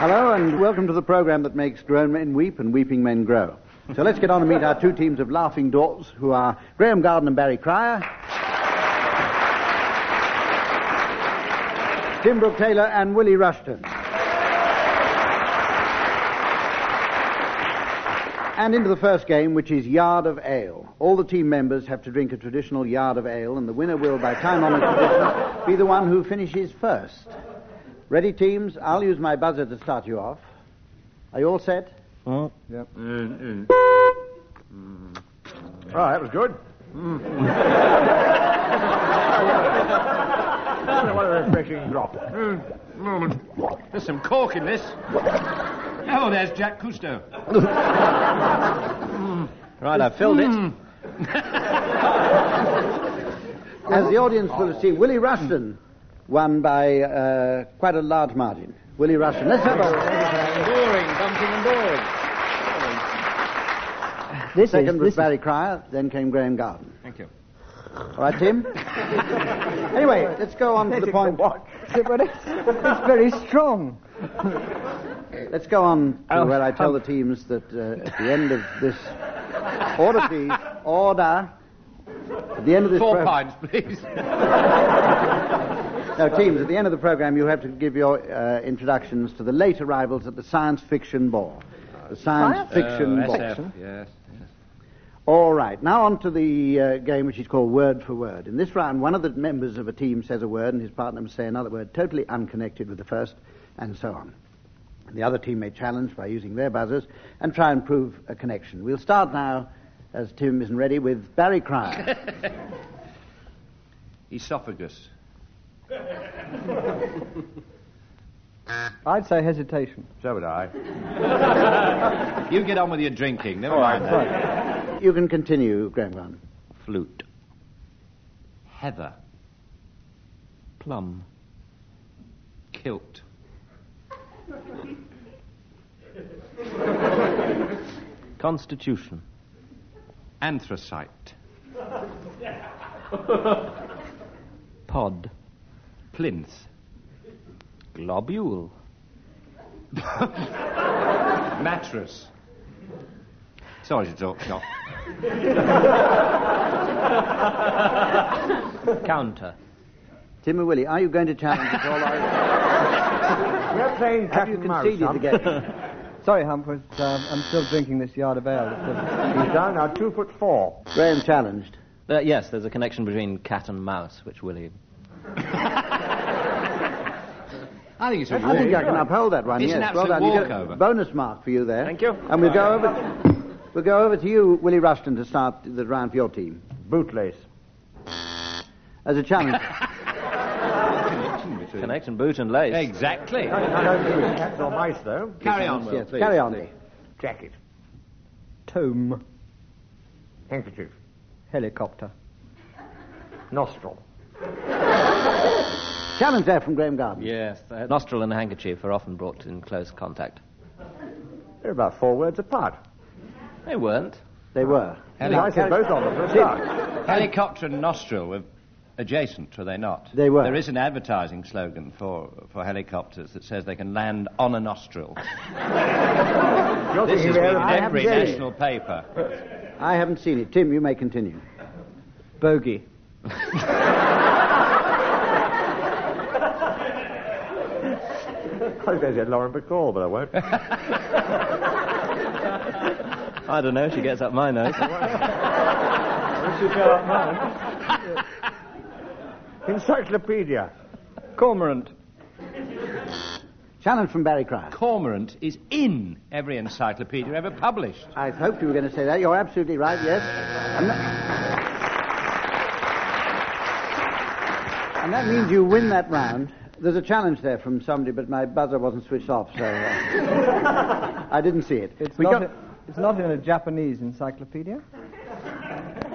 Hello, and welcome to the program that makes grown men weep and weeping men grow. So let's get on and meet our two teams of laughing dwarfs, who are Graeme Garden and Barry Cryer. Tim Brooke Taylor and Willie Rushton. And into the first game, which is Yard of Ale. All the team members have to drink a traditional yard of ale, and the winner will, by time-honored tradition, be the one who finishes first. Ready, teams? I'll use my buzzer to start you off. Are you all set? Oh. Yep. Oh, that was good. Mm. what a refreshing drop. Mm, there's some cork in this. Oh, there's Jack Cousteau. Right, I've filled it. As the audience will have seen, Willie Rushton won by uh, quite a large margin. Willie Rushton. Let's have a Boring, bumping and boring. This second is, was this Barry Cryer, then came Graeme Garden. Thank you. All right, Tim? anyway, let's go on to the point. is, but it's, it's very strong. Let's go on to Oh, where I tell um, the teams that uh, at the end of this order, please, order. At the end of this Four pro- pints, please. No, teams, at the end of the program, you have to give your uh, introductions to the late arrivals at the Science Fiction Ball. The Science Fiction Oh, Ball. SF, yes. All right, now on to the uh, game which is called Word for Word. In this round, one of the members of a team says a word and his partner must say another word totally unconnected with the first, and so on. The other team may challenge by using their buzzers and try and prove a connection. We'll start now, as Tim isn't ready, with Barry Cryer. Esophagus. I'd say hesitation. So would I. You get on with your drinking. Never mind right, that. you can continue, Garden. Flute. Heather. Plum. Kilt. Constitution. Anthracite. Pod. Plinth. Globule. Mattress. Sorry to talk shop. Counter. Tim and Willie, are you going to challenge us all? Are- We're playing Have cat you and mouse. conceded Hump. the game? Sorry, Hump, but um, I'm still drinking this yard of ale. He's down now two foot four. Graeme challenged. Uh, yes, there's a connection between cat and mouse, which Willie. I think it's a I think I can uphold that one. It's yes, an well absolute done. A walkover. bonus mark for you there. Thank you. And we'll go over. We'll go over to you, Willie Rushton, to start the round for your team Bootlace. as a challenge. Connection, boot, and lace. Exactly. I don't do cats or mice, though. Carry on, Will, yes, please. carry on. Jacket. Tome. Handkerchief. Helicopter. Nostril. Challenge there from Graeme Garden. Yes, the nostril and handkerchief are often brought in close contact. They're about four words apart. They weren't. They were. I said both of them for a start. Helicopter and nostril were adjacent, were they not? They were. There is an advertising slogan for, for helicopters that says they can land on a nostril. This is of in every haven't it. national paper. I haven't seen it. Tim, you may continue. Bogey. I was going to say Lauren Bacall, but I won't. I don't know. She gets up my nose. Encyclopedia. Cormorant. Challenge from Barry Cryer. Cormorant is in every encyclopedia ever published. I hoped you were going to say that. You're absolutely right, yes. And that, and that means you win that round. There's a challenge there from somebody, but my buzzer wasn't switched off, so uh, I didn't see it. It's not. got- in- it's not in a Japanese encyclopedia.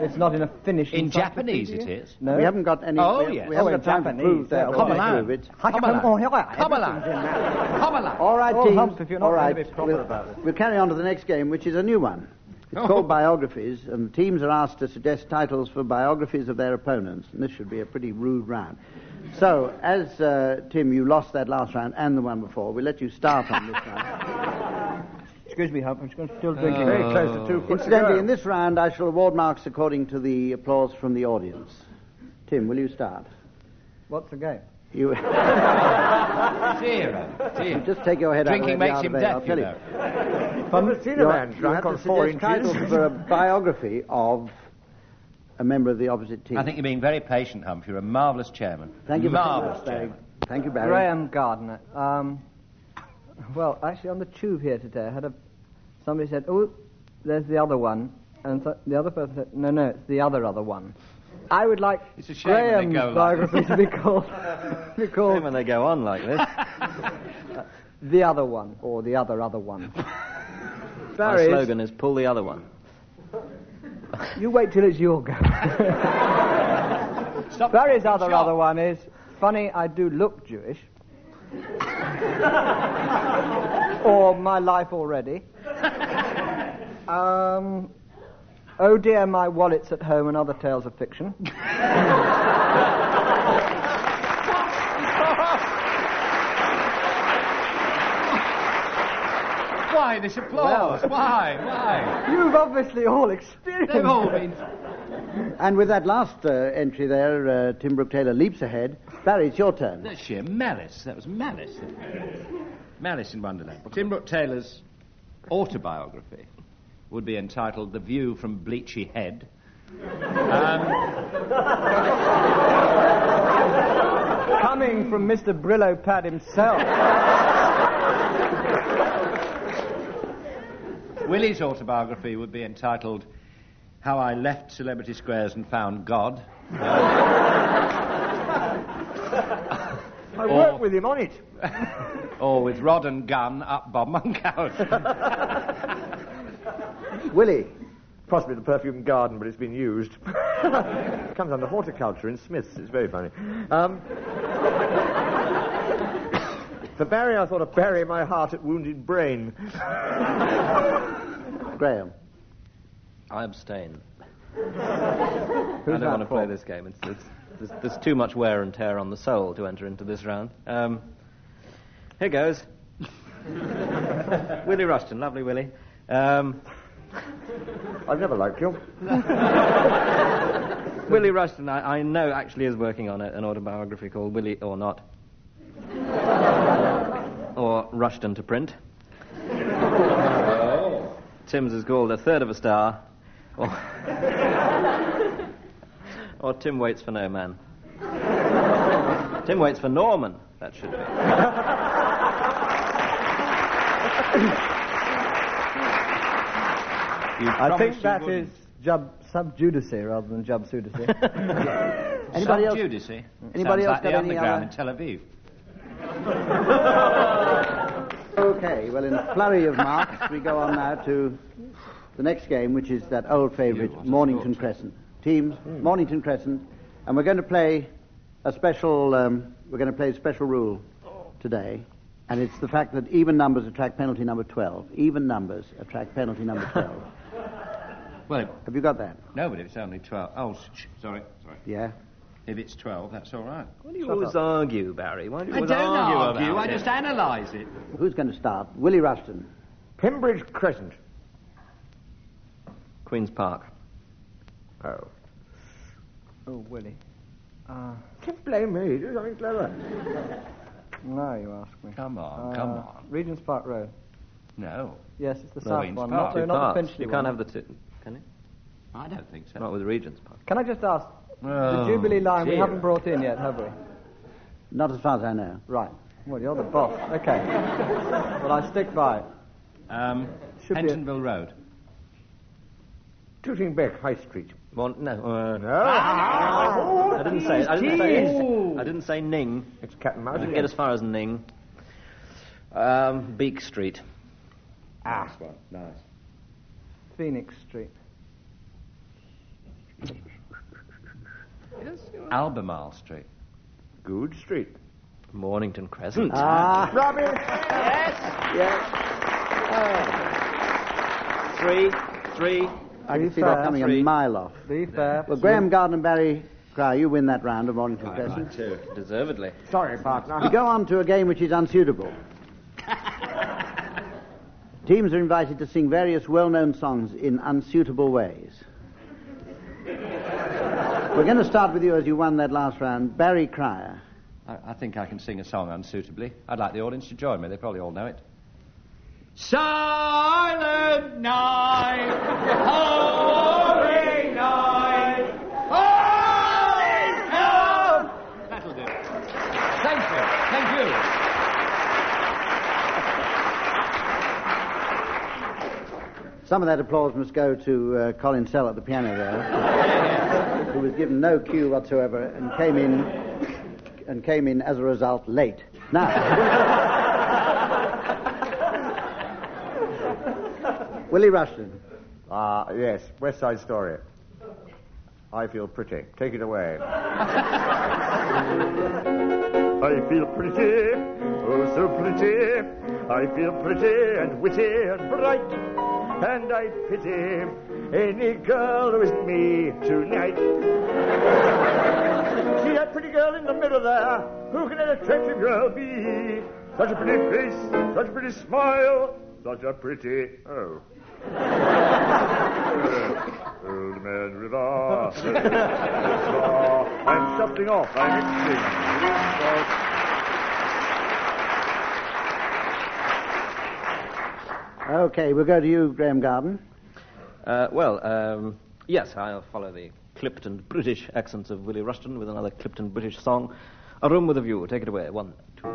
It's not in a Finnish. In. Japanese it is. No. We haven't got any. Oh, we, yes. we haven't Oh, got time in to prove Japanese, that. Come to along. prove it. Come along. Come along. Come along. All right, Oh, teams. Hump, if you're not All going right, to be proper we'll, about it. we'll carry on to the next game, which is a new one. It's Oh. called Biographies, and the teams are asked to suggest titles for biographies of their opponents. And this should be a pretty rude round. So, as uh, Tim, you lost that last round and the one before, we'll let you start on this round. Excuse me, Hump. I'm still drinking. Very close to two foot Incidentally, in this round, I shall award marks according to the applause from the audience. Tim, will you start? What's the game? You Zero. Zero. just take your head Drinking out of the Drinking makes way, him I'll deaf, tell you you. know. I've never seen a You man drunk on four suggest titles inches. for a biography of a member of the opposite team. I think you're being very patient, Hump. You're a marvellous chairman. Thank you very Marvellous much, Barry. chairman. Thank you, Barry. Graeme Garden. Um, well, actually, on the tube here today, I had a somebody said, "Oh, there's the other one," and so the other person said, "No, no, it's the other other one." I would like It's a shame when they Graeme's go like biography to be called, be called when they go on like this. the other one or the other other one. My Barry's, slogan is pull the other one. you wait till it's your go. Stop. Barry's other Shot. other one is funny. I do look Jewish. or my life already. Um, oh dear, my wallet's at home and other tales of fiction. Why this applause? Why? Why? You've obviously all experienced. They've all been. And with that last uh, entry there, uh, Tim Brooke Taylor leaps ahead. Barry, it's your turn. That's sheer malice. That was malice. Malice in Wonderland. Tim Brooke Taylor's autobiography would be entitled The View from Bleachy Head. Um, Coming from Mr. Brillo Pad himself. Willie's autobiography would be entitled How I Left Celebrity Squares and Found God. I worked with him on it. Or with Rod and Gun up Bob Monkhouse. Willie. Possibly the perfume garden, but it's been used. Comes under horticulture in Smith's. It's very funny. Um, for Barry, I thought of bury my heart at wounded brain. Graeme. I abstain. Who's I don't want to for? play this game. It's, it's, there's, there's too much wear and tear on the soul to enter into this round. Um, here goes. Willie Rushton, lovely Willie. Um, I've never liked you. Willie Rushton, I, I know, actually is working on a, an autobiography called Willie or Not. or Rushton to print. Oh. Tim's is called A Third of a Star. Or, or Tim Waits for No Man. Tim Waits for Norman, that should be. You I think you that is wouldn't. jub, sub judice rather than jub sudice. Anybody else? Subjudice. Anybody Sounds else like the any underground other- in Tel Aviv. Okay, well, in a flurry of marks, we go on now to the next game, which is that old favourite, Mornington thought. Crescent. Teams, Mornington Crescent, and we're going to play a special, um, we're going to play a special rule today, and it's the fact that even numbers attract penalty number 12. Even numbers attract penalty number 12. Well, Have you got that? no, but if it's only 12. Oh, sh- sorry, sorry. Yeah? If it's 12, that's all right. Why do you always argue, Barry? Why do you I always don't argue, argue, about I it? just analyse it. Who's going to start? Willie Rushton. Pembridge Crescent. Queen's Park. Oh. oh, Willie. Uh, Don't blame me. Do something clever. now you ask me. Come on, Uh, come on. Regent's Park Road. No, Yes, it's the No, south Queen's one. Park. Not, Two no, not the parts. Finchley You can't one. have the two. Can you? I don't think so. Not with Regent's Park. Can I just ask? the Oh, Jubilee line we dear. haven't brought in yet, have we? Not as far as I know. Right. Well, you're the boss. Okay. well, I stick by it. Um, Should be a- Pentonville Road. Tooting Bec High Street. Well, no. Uh, No. I didn't say it. I didn't say it. I didn't say Ning. It's cat and I didn't get as far as Ning. Um, Beak Street. Nice one. Nice. Phoenix Street. Yes, Albemarle Street. Good street. Mornington Crescent. Ah, Rubbish! Three, three. I can see that coming three. a mile off. Be fair. Well, Graeme Garden and Barry Cryer, you win that round of Mornington Crescent. Two. Deservedly. Sorry, partner. We go on to a game which is unsuitable. Teams are invited to sing various well-known songs in unsuitable ways. We're going to start with you as you won that last round. Barry Cryer. I, I think I can sing a song unsuitably. I'd like the audience to join me. They probably all know it. Silent night, holy night, holy night. That'll do. Thank you. Thank you. Some of that applause must go to uh, Colin Sell at the piano there, who was given no cue whatsoever and came in and came in as a result late. Now, Willie Rushton. Ah, yes, West Side Story. I feel pretty. Take it away. I feel pretty, oh so pretty. I feel pretty and witty and bright. And I pity any girl who isn't me tonight. See that pretty girl in the middle there? Who can an attractive girl be? Such a pretty face, such a pretty smile, such a pretty. Oh. Old man with I'm shuffling off. I'm itching. Okay, we'll go to you, Graeme Garden. Uh, well, um, yes, I'll follow the clipped and British accents of Willie Rushton with another clipped and British song. A Room with a View. Take it away. One, two.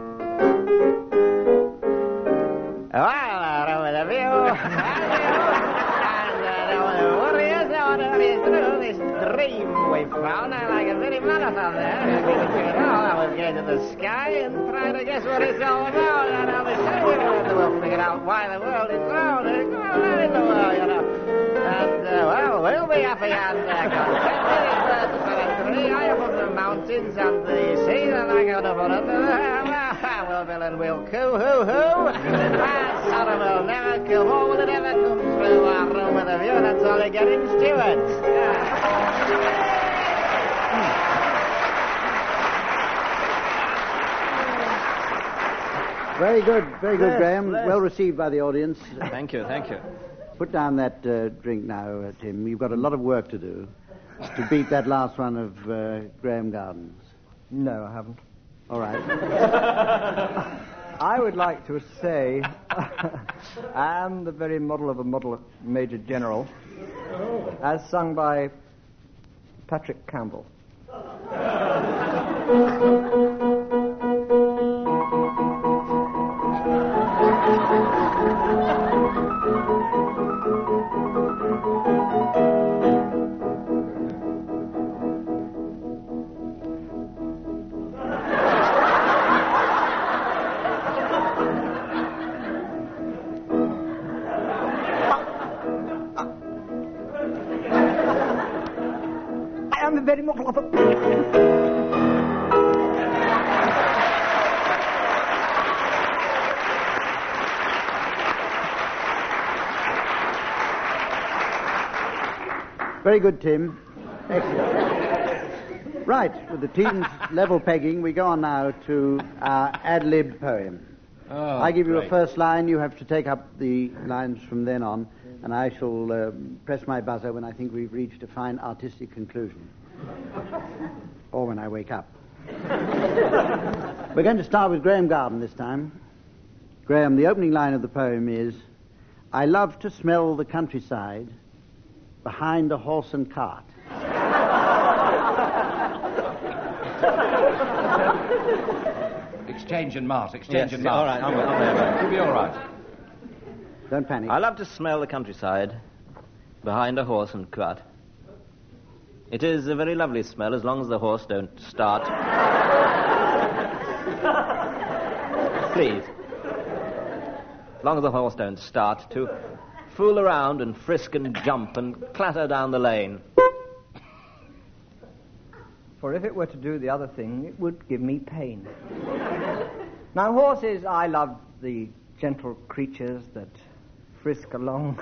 Well, a room with a view. dream we found. I like it very marathon there. I was going to the sky and trying to guess what it's all about. And I'll be saying we'll figure out why the world is round. It's on in the world, you know. And, uh, well, we'll be happy and uh, tree high above the mountains and the sea. And I go to put it We'll bill and we'll coo hoo hoo. And Sodom will never come, or will it ever come through our room with a view? That's all you're getting, stewards. Very good, very good, Yes, Graeme. yes. Well received by the audience. Thank you, thank you. Put down that uh, drink now, uh, Tim. You've got a lot of work to do to beat that last one of uh, Graeme Garden's. No, I haven't. All right. I would like to say I am the very model of a model Major General, as sung by Patrick Campbell. I am the very model of. Very good, Tim. Excellent. Right, with the team's level pegging, we go on now to our ad lib poem. Oh, I give you a first line, you have to take up the lines from then on, and I shall um, press my buzzer when I think we've reached a fine artistic conclusion. or when I wake up. We're going to start with Graeme Garden this time. Graeme, the opening line of the poem is I love to smell the countryside behind a horse and cart. Exchange and mart, exchange Yes, and yeah, mart. all right, I'm with- I'm with. You'll be all right. Don't panic. I love to smell the countryside behind a horse and cart. It is a very lovely smell as long as the horse don't start. Please. As long as the horse don't start to fool around and frisk and jump and clatter down the lane. For if it were to do the other thing, it would give me pain. now, horses, I love the gentle creatures that frisk along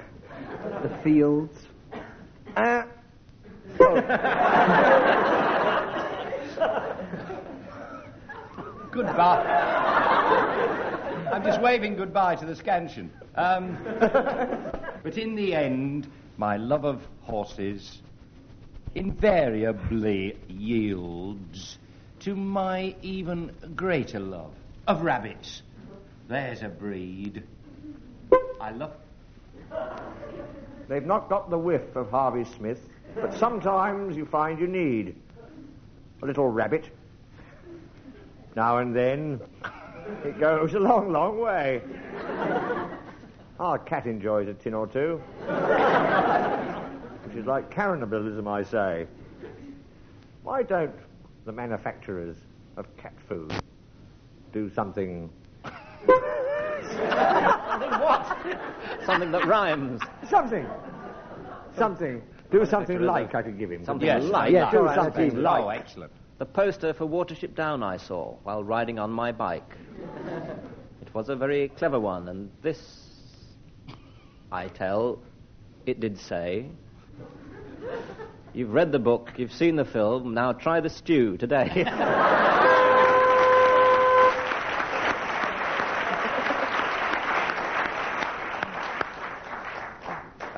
the fields. Uh, Goodbye. I'm just waving goodbye to the scansion. Um, but in the end, my love of horses invariably yields to my even greater love of rabbits. There's a breed I love. They've not got the whiff of Harvey Smith, but sometimes you find you need a little rabbit. Now and then, it goes a long, long way. Our cat enjoys a tin or two, which is like cannibalism, I say. Why don't the manufacturers of cat food do something Something what? Something that rhymes. Something. Something. Do something like I could give him. Something Yes, like Yeah, do right, something okay. like. Oh, excellent. The poster for Watership Down I saw while riding on my bike. It was a very clever one, and this, I tell, it did say. You've read the book, you've seen the film, now try the stew today.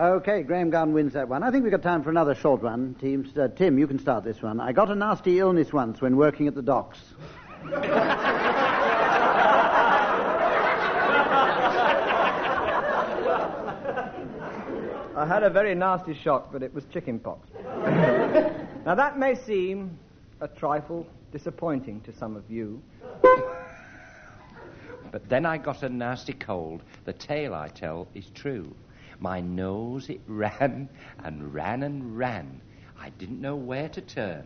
Okay, Graham Gunn wins that one. I think we've got time for another short one. Teams, uh, Tim, you can start this one. I got a nasty illness once when working at the docks. I had a very nasty shock, but it was chicken pox. now, that may seem a trifle disappointing to some of you. But then I got a nasty cold. The tale I tell is true. My nose, it ran and ran and ran. I didn't know where to turn.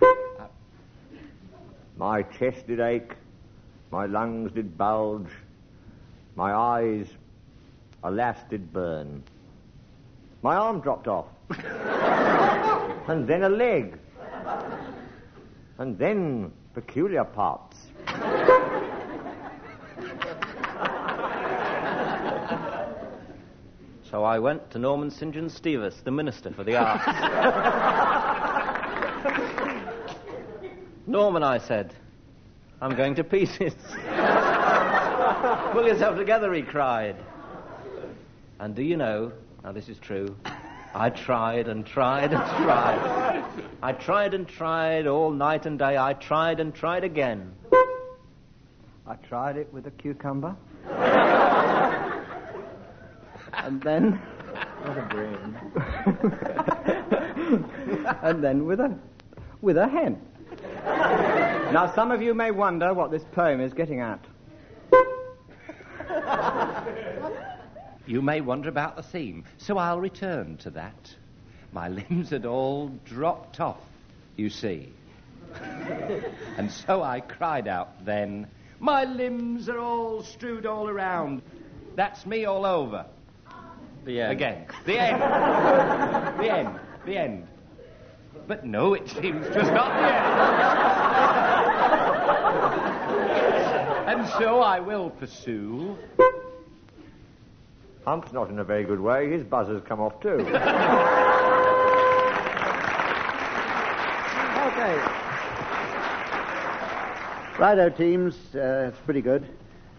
Uh, my chest did ache, my lungs did bulge, my eyes, alas, did burn. My arm dropped off, and then a leg, and then peculiar parts. So I went to Norman St. John Stevas, the Minister for the Arts. Norman, I said, I'm going to pieces. Pull yourself together, he cried. And do you know, now this is true, I tried and tried and tried. I tried and tried all night and day. I tried and tried again. I tried it with a cucumber. And then. What a brain. and then with a, with a hen. now, some of you may wonder what this poem is getting at. You may wonder about the theme, so I'll return to that. My limbs had all dropped off, you see. and so I cried out then, My limbs are all strewed all around. That's me all over. The end. Again. The end. the end. The end. But no, it seems just not the end. and so I will pursue. Hump's not in a very good way. His buzzer's come off too. Okay. Righto, teams. Uh, it's pretty good.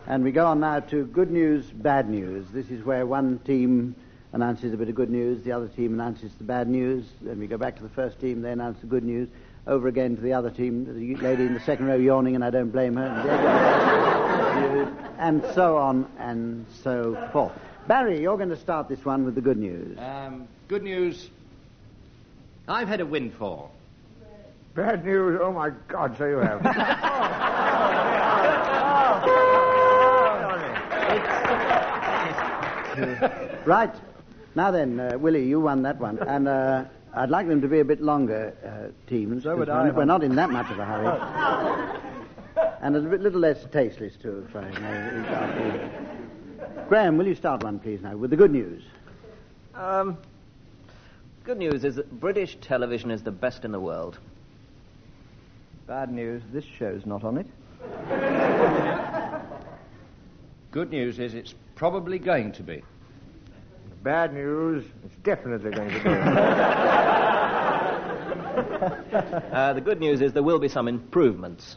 And we go on now to good news, bad news. This is where one team announces a bit of good news, the other team announces the bad news, then we go back to the first team, they announce the good news, over again to the other team, the lady in the second row yawning, and I don't blame her, and so on and so forth. Barry, you're going to start this one with the good news. Um, good news. I've had a windfall. Bad news. Oh my God, so you have. Right. Now then, uh, Willie, you won that one. And uh, I'd like them to be a bit longer uh, teams. So would 'cause I, we're, we're not in that much of a hurry. and a bit- little less tasteless too. If I may. Graeme, will you start one, please, now, with the good news? Um, good news is that British television is the best in the world. Bad news, this show's not on it. Good news is it's probably going to be. Bad news, it's definitely going to be. Uh, the good news is there will be some improvements.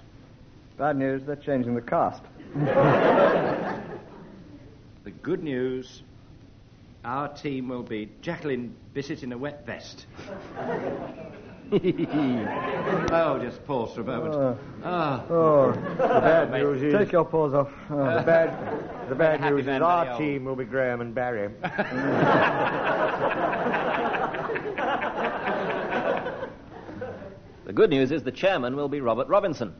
Bad news, they're changing the cast. The good news our team will be Jacqueline Bisset in a wet vest. oh, just pause for a moment. Ah, Oh, the bad news is take your paws off. Oh. the bad. The bad news is our old. team will be Graeme and Barry. The good news is the chairman will be Robert Robinson.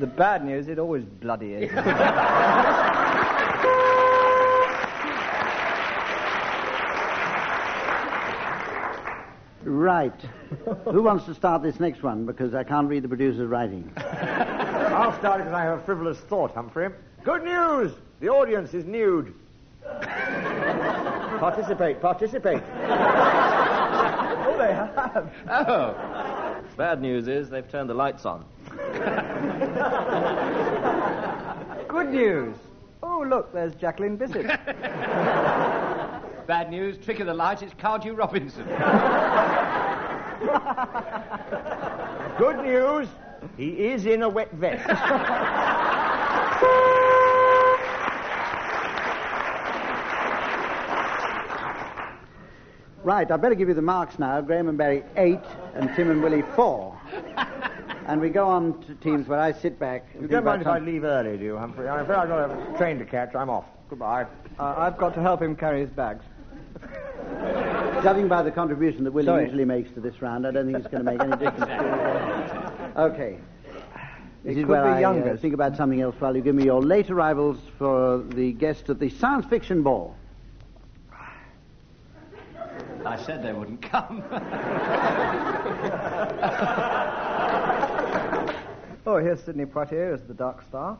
The bad news, it always bloody is. Right. Who wants to start this next one? Because I can't read the producer's writing. I'll start because I have a frivolous thought, Humphrey. Good news! The audience is nude. participate, participate. oh, they have. oh, Bad news is they've turned the lights on. Good news. Oh, look, there's Jacqueline Bisset. Bad news, trick of the light, it's Cardew Robinson. Good news, he is in a wet vest. Right, I better give you the marks now. Graeme and Barry, eight, and Tim and Willie, four. and we go on to teams where I sit back. You don't mind if I leave early, do you, Humphrey? I'm afraid I've got a train to catch. I'm off. Goodbye. Uh, I've got to help him carry his bags. Judging by the contribution that Willie Sorry. usually makes to this round, I don't think it's going to make any difference. okay. This It is could where be I uh, think about something else while you give me your late arrivals for the guest at the science fiction ball. I said they wouldn't come. Oh, here's Sidney Poitier as the Dark Star.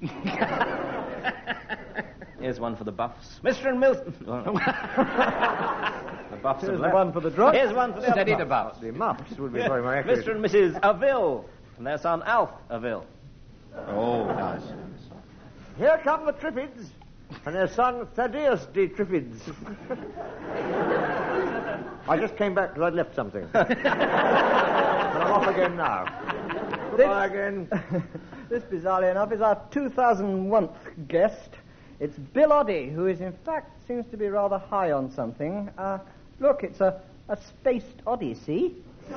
Here's one for the buffs. Mr. and Milton. Buffs Here's left. one for the drunk. Here's one for the Steady other the buffs. The muffs would be very more accurate. Mr. and Mrs. Aville and their son Alf Aville. Oh, nice. Here come the Triffids and their son Thaddeus de Triffids. I just came back because I'd left something. and I'm off again now. Goodbye again. This, bizarrely enough, is our 2001th guest. It's Bill Oddie, who is, in fact, seems to be rather high on something. Uh, look, it's a, a spaced odyssey.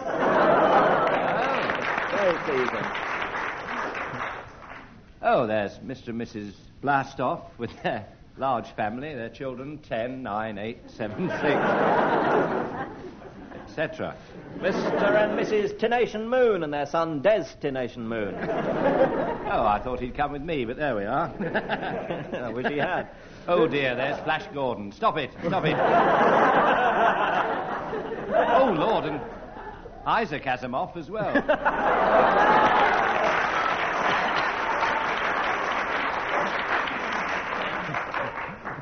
Oh, very pleasing. Oh, there's Mr. and Mrs. Blastoff with their large family, their children, 10, 9, 8, 7, 6, etc. Mr. and Mrs. Tination Moon and their son Des Tination Moon. Oh, I thought he'd come with me, but there we are. I wish he had. Oh dear, there's Flash Gordon. Stop it, stop it. oh Lord, and Isaac Asimov as well.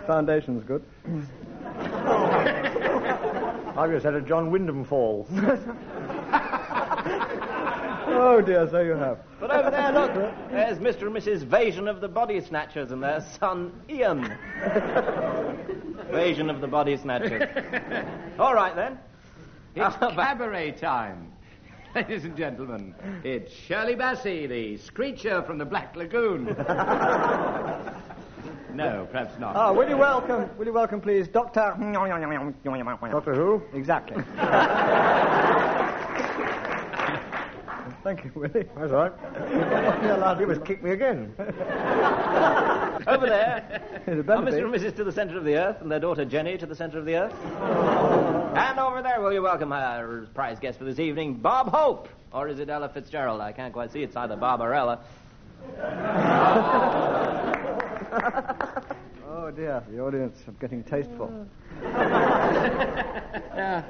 Foundation's good. I've just had a John Wyndham fall. Oh, dear, so you have. But over there, look, there's Mr. and Mrs. Vasion of the Body Snatchers and their son Ian. Vasion of the Body Snatchers. All right then. It's How cabaret time. Ladies and gentlemen, it's Shirley Bassey, the screecher from the Black Lagoon. no, perhaps not. Ah, will you welcome, will you welcome, please, Dr. Doctor Who? Exactly. Thank you, Willie. That's all right. You're allowed He to- must kick me again. Over there are Mr. and Mrs. to the centre of the earth and their daughter Jenny to the centre of the earth. And over there, will you welcome our prize guest for this evening, Bob Hope? Or is it Ella Fitzgerald? I can't quite see. It's either Bob or Ella. Oh, dear, the audience are getting tasteful.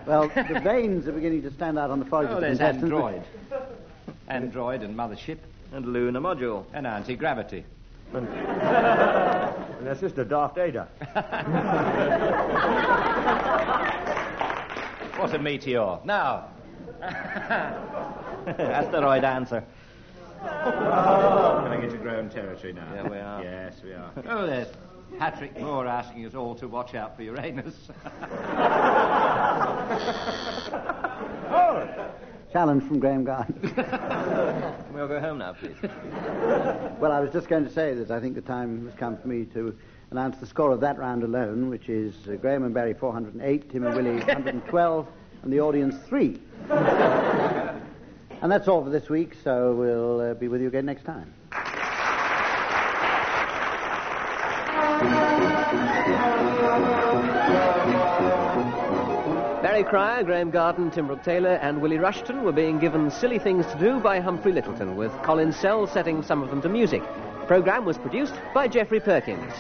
Well, the veins are beginning to stand out on the foreheads Oh, of the there's contestants. Android. Android and Mothership. And lunar module. And anti gravity. And their sister, Daft Ada. What a meteor. Now, Asteroid answer. coming into grown territory now. Yeah, we are. Yes, we are. Oh, there's Patrick Moore asking us all to watch out for Uranus. Challenge from Graeme Garden. Can we all go home now, please? well, I was just going to say that I think the time has come for me to announce the score of that round alone, which is uh, Graeme and Barry 408, Tim and Willie 112, and the audience 3. and that's all for this week, so we'll uh, be with you again next time. Barry Cryer, Graeme Garden, Tim Brooke Taylor, and Willie Rushton were being given silly things to do by Humphrey Lyttelton, with Colin Sell setting some of them to music. The Program was produced by Geoffrey Perkins.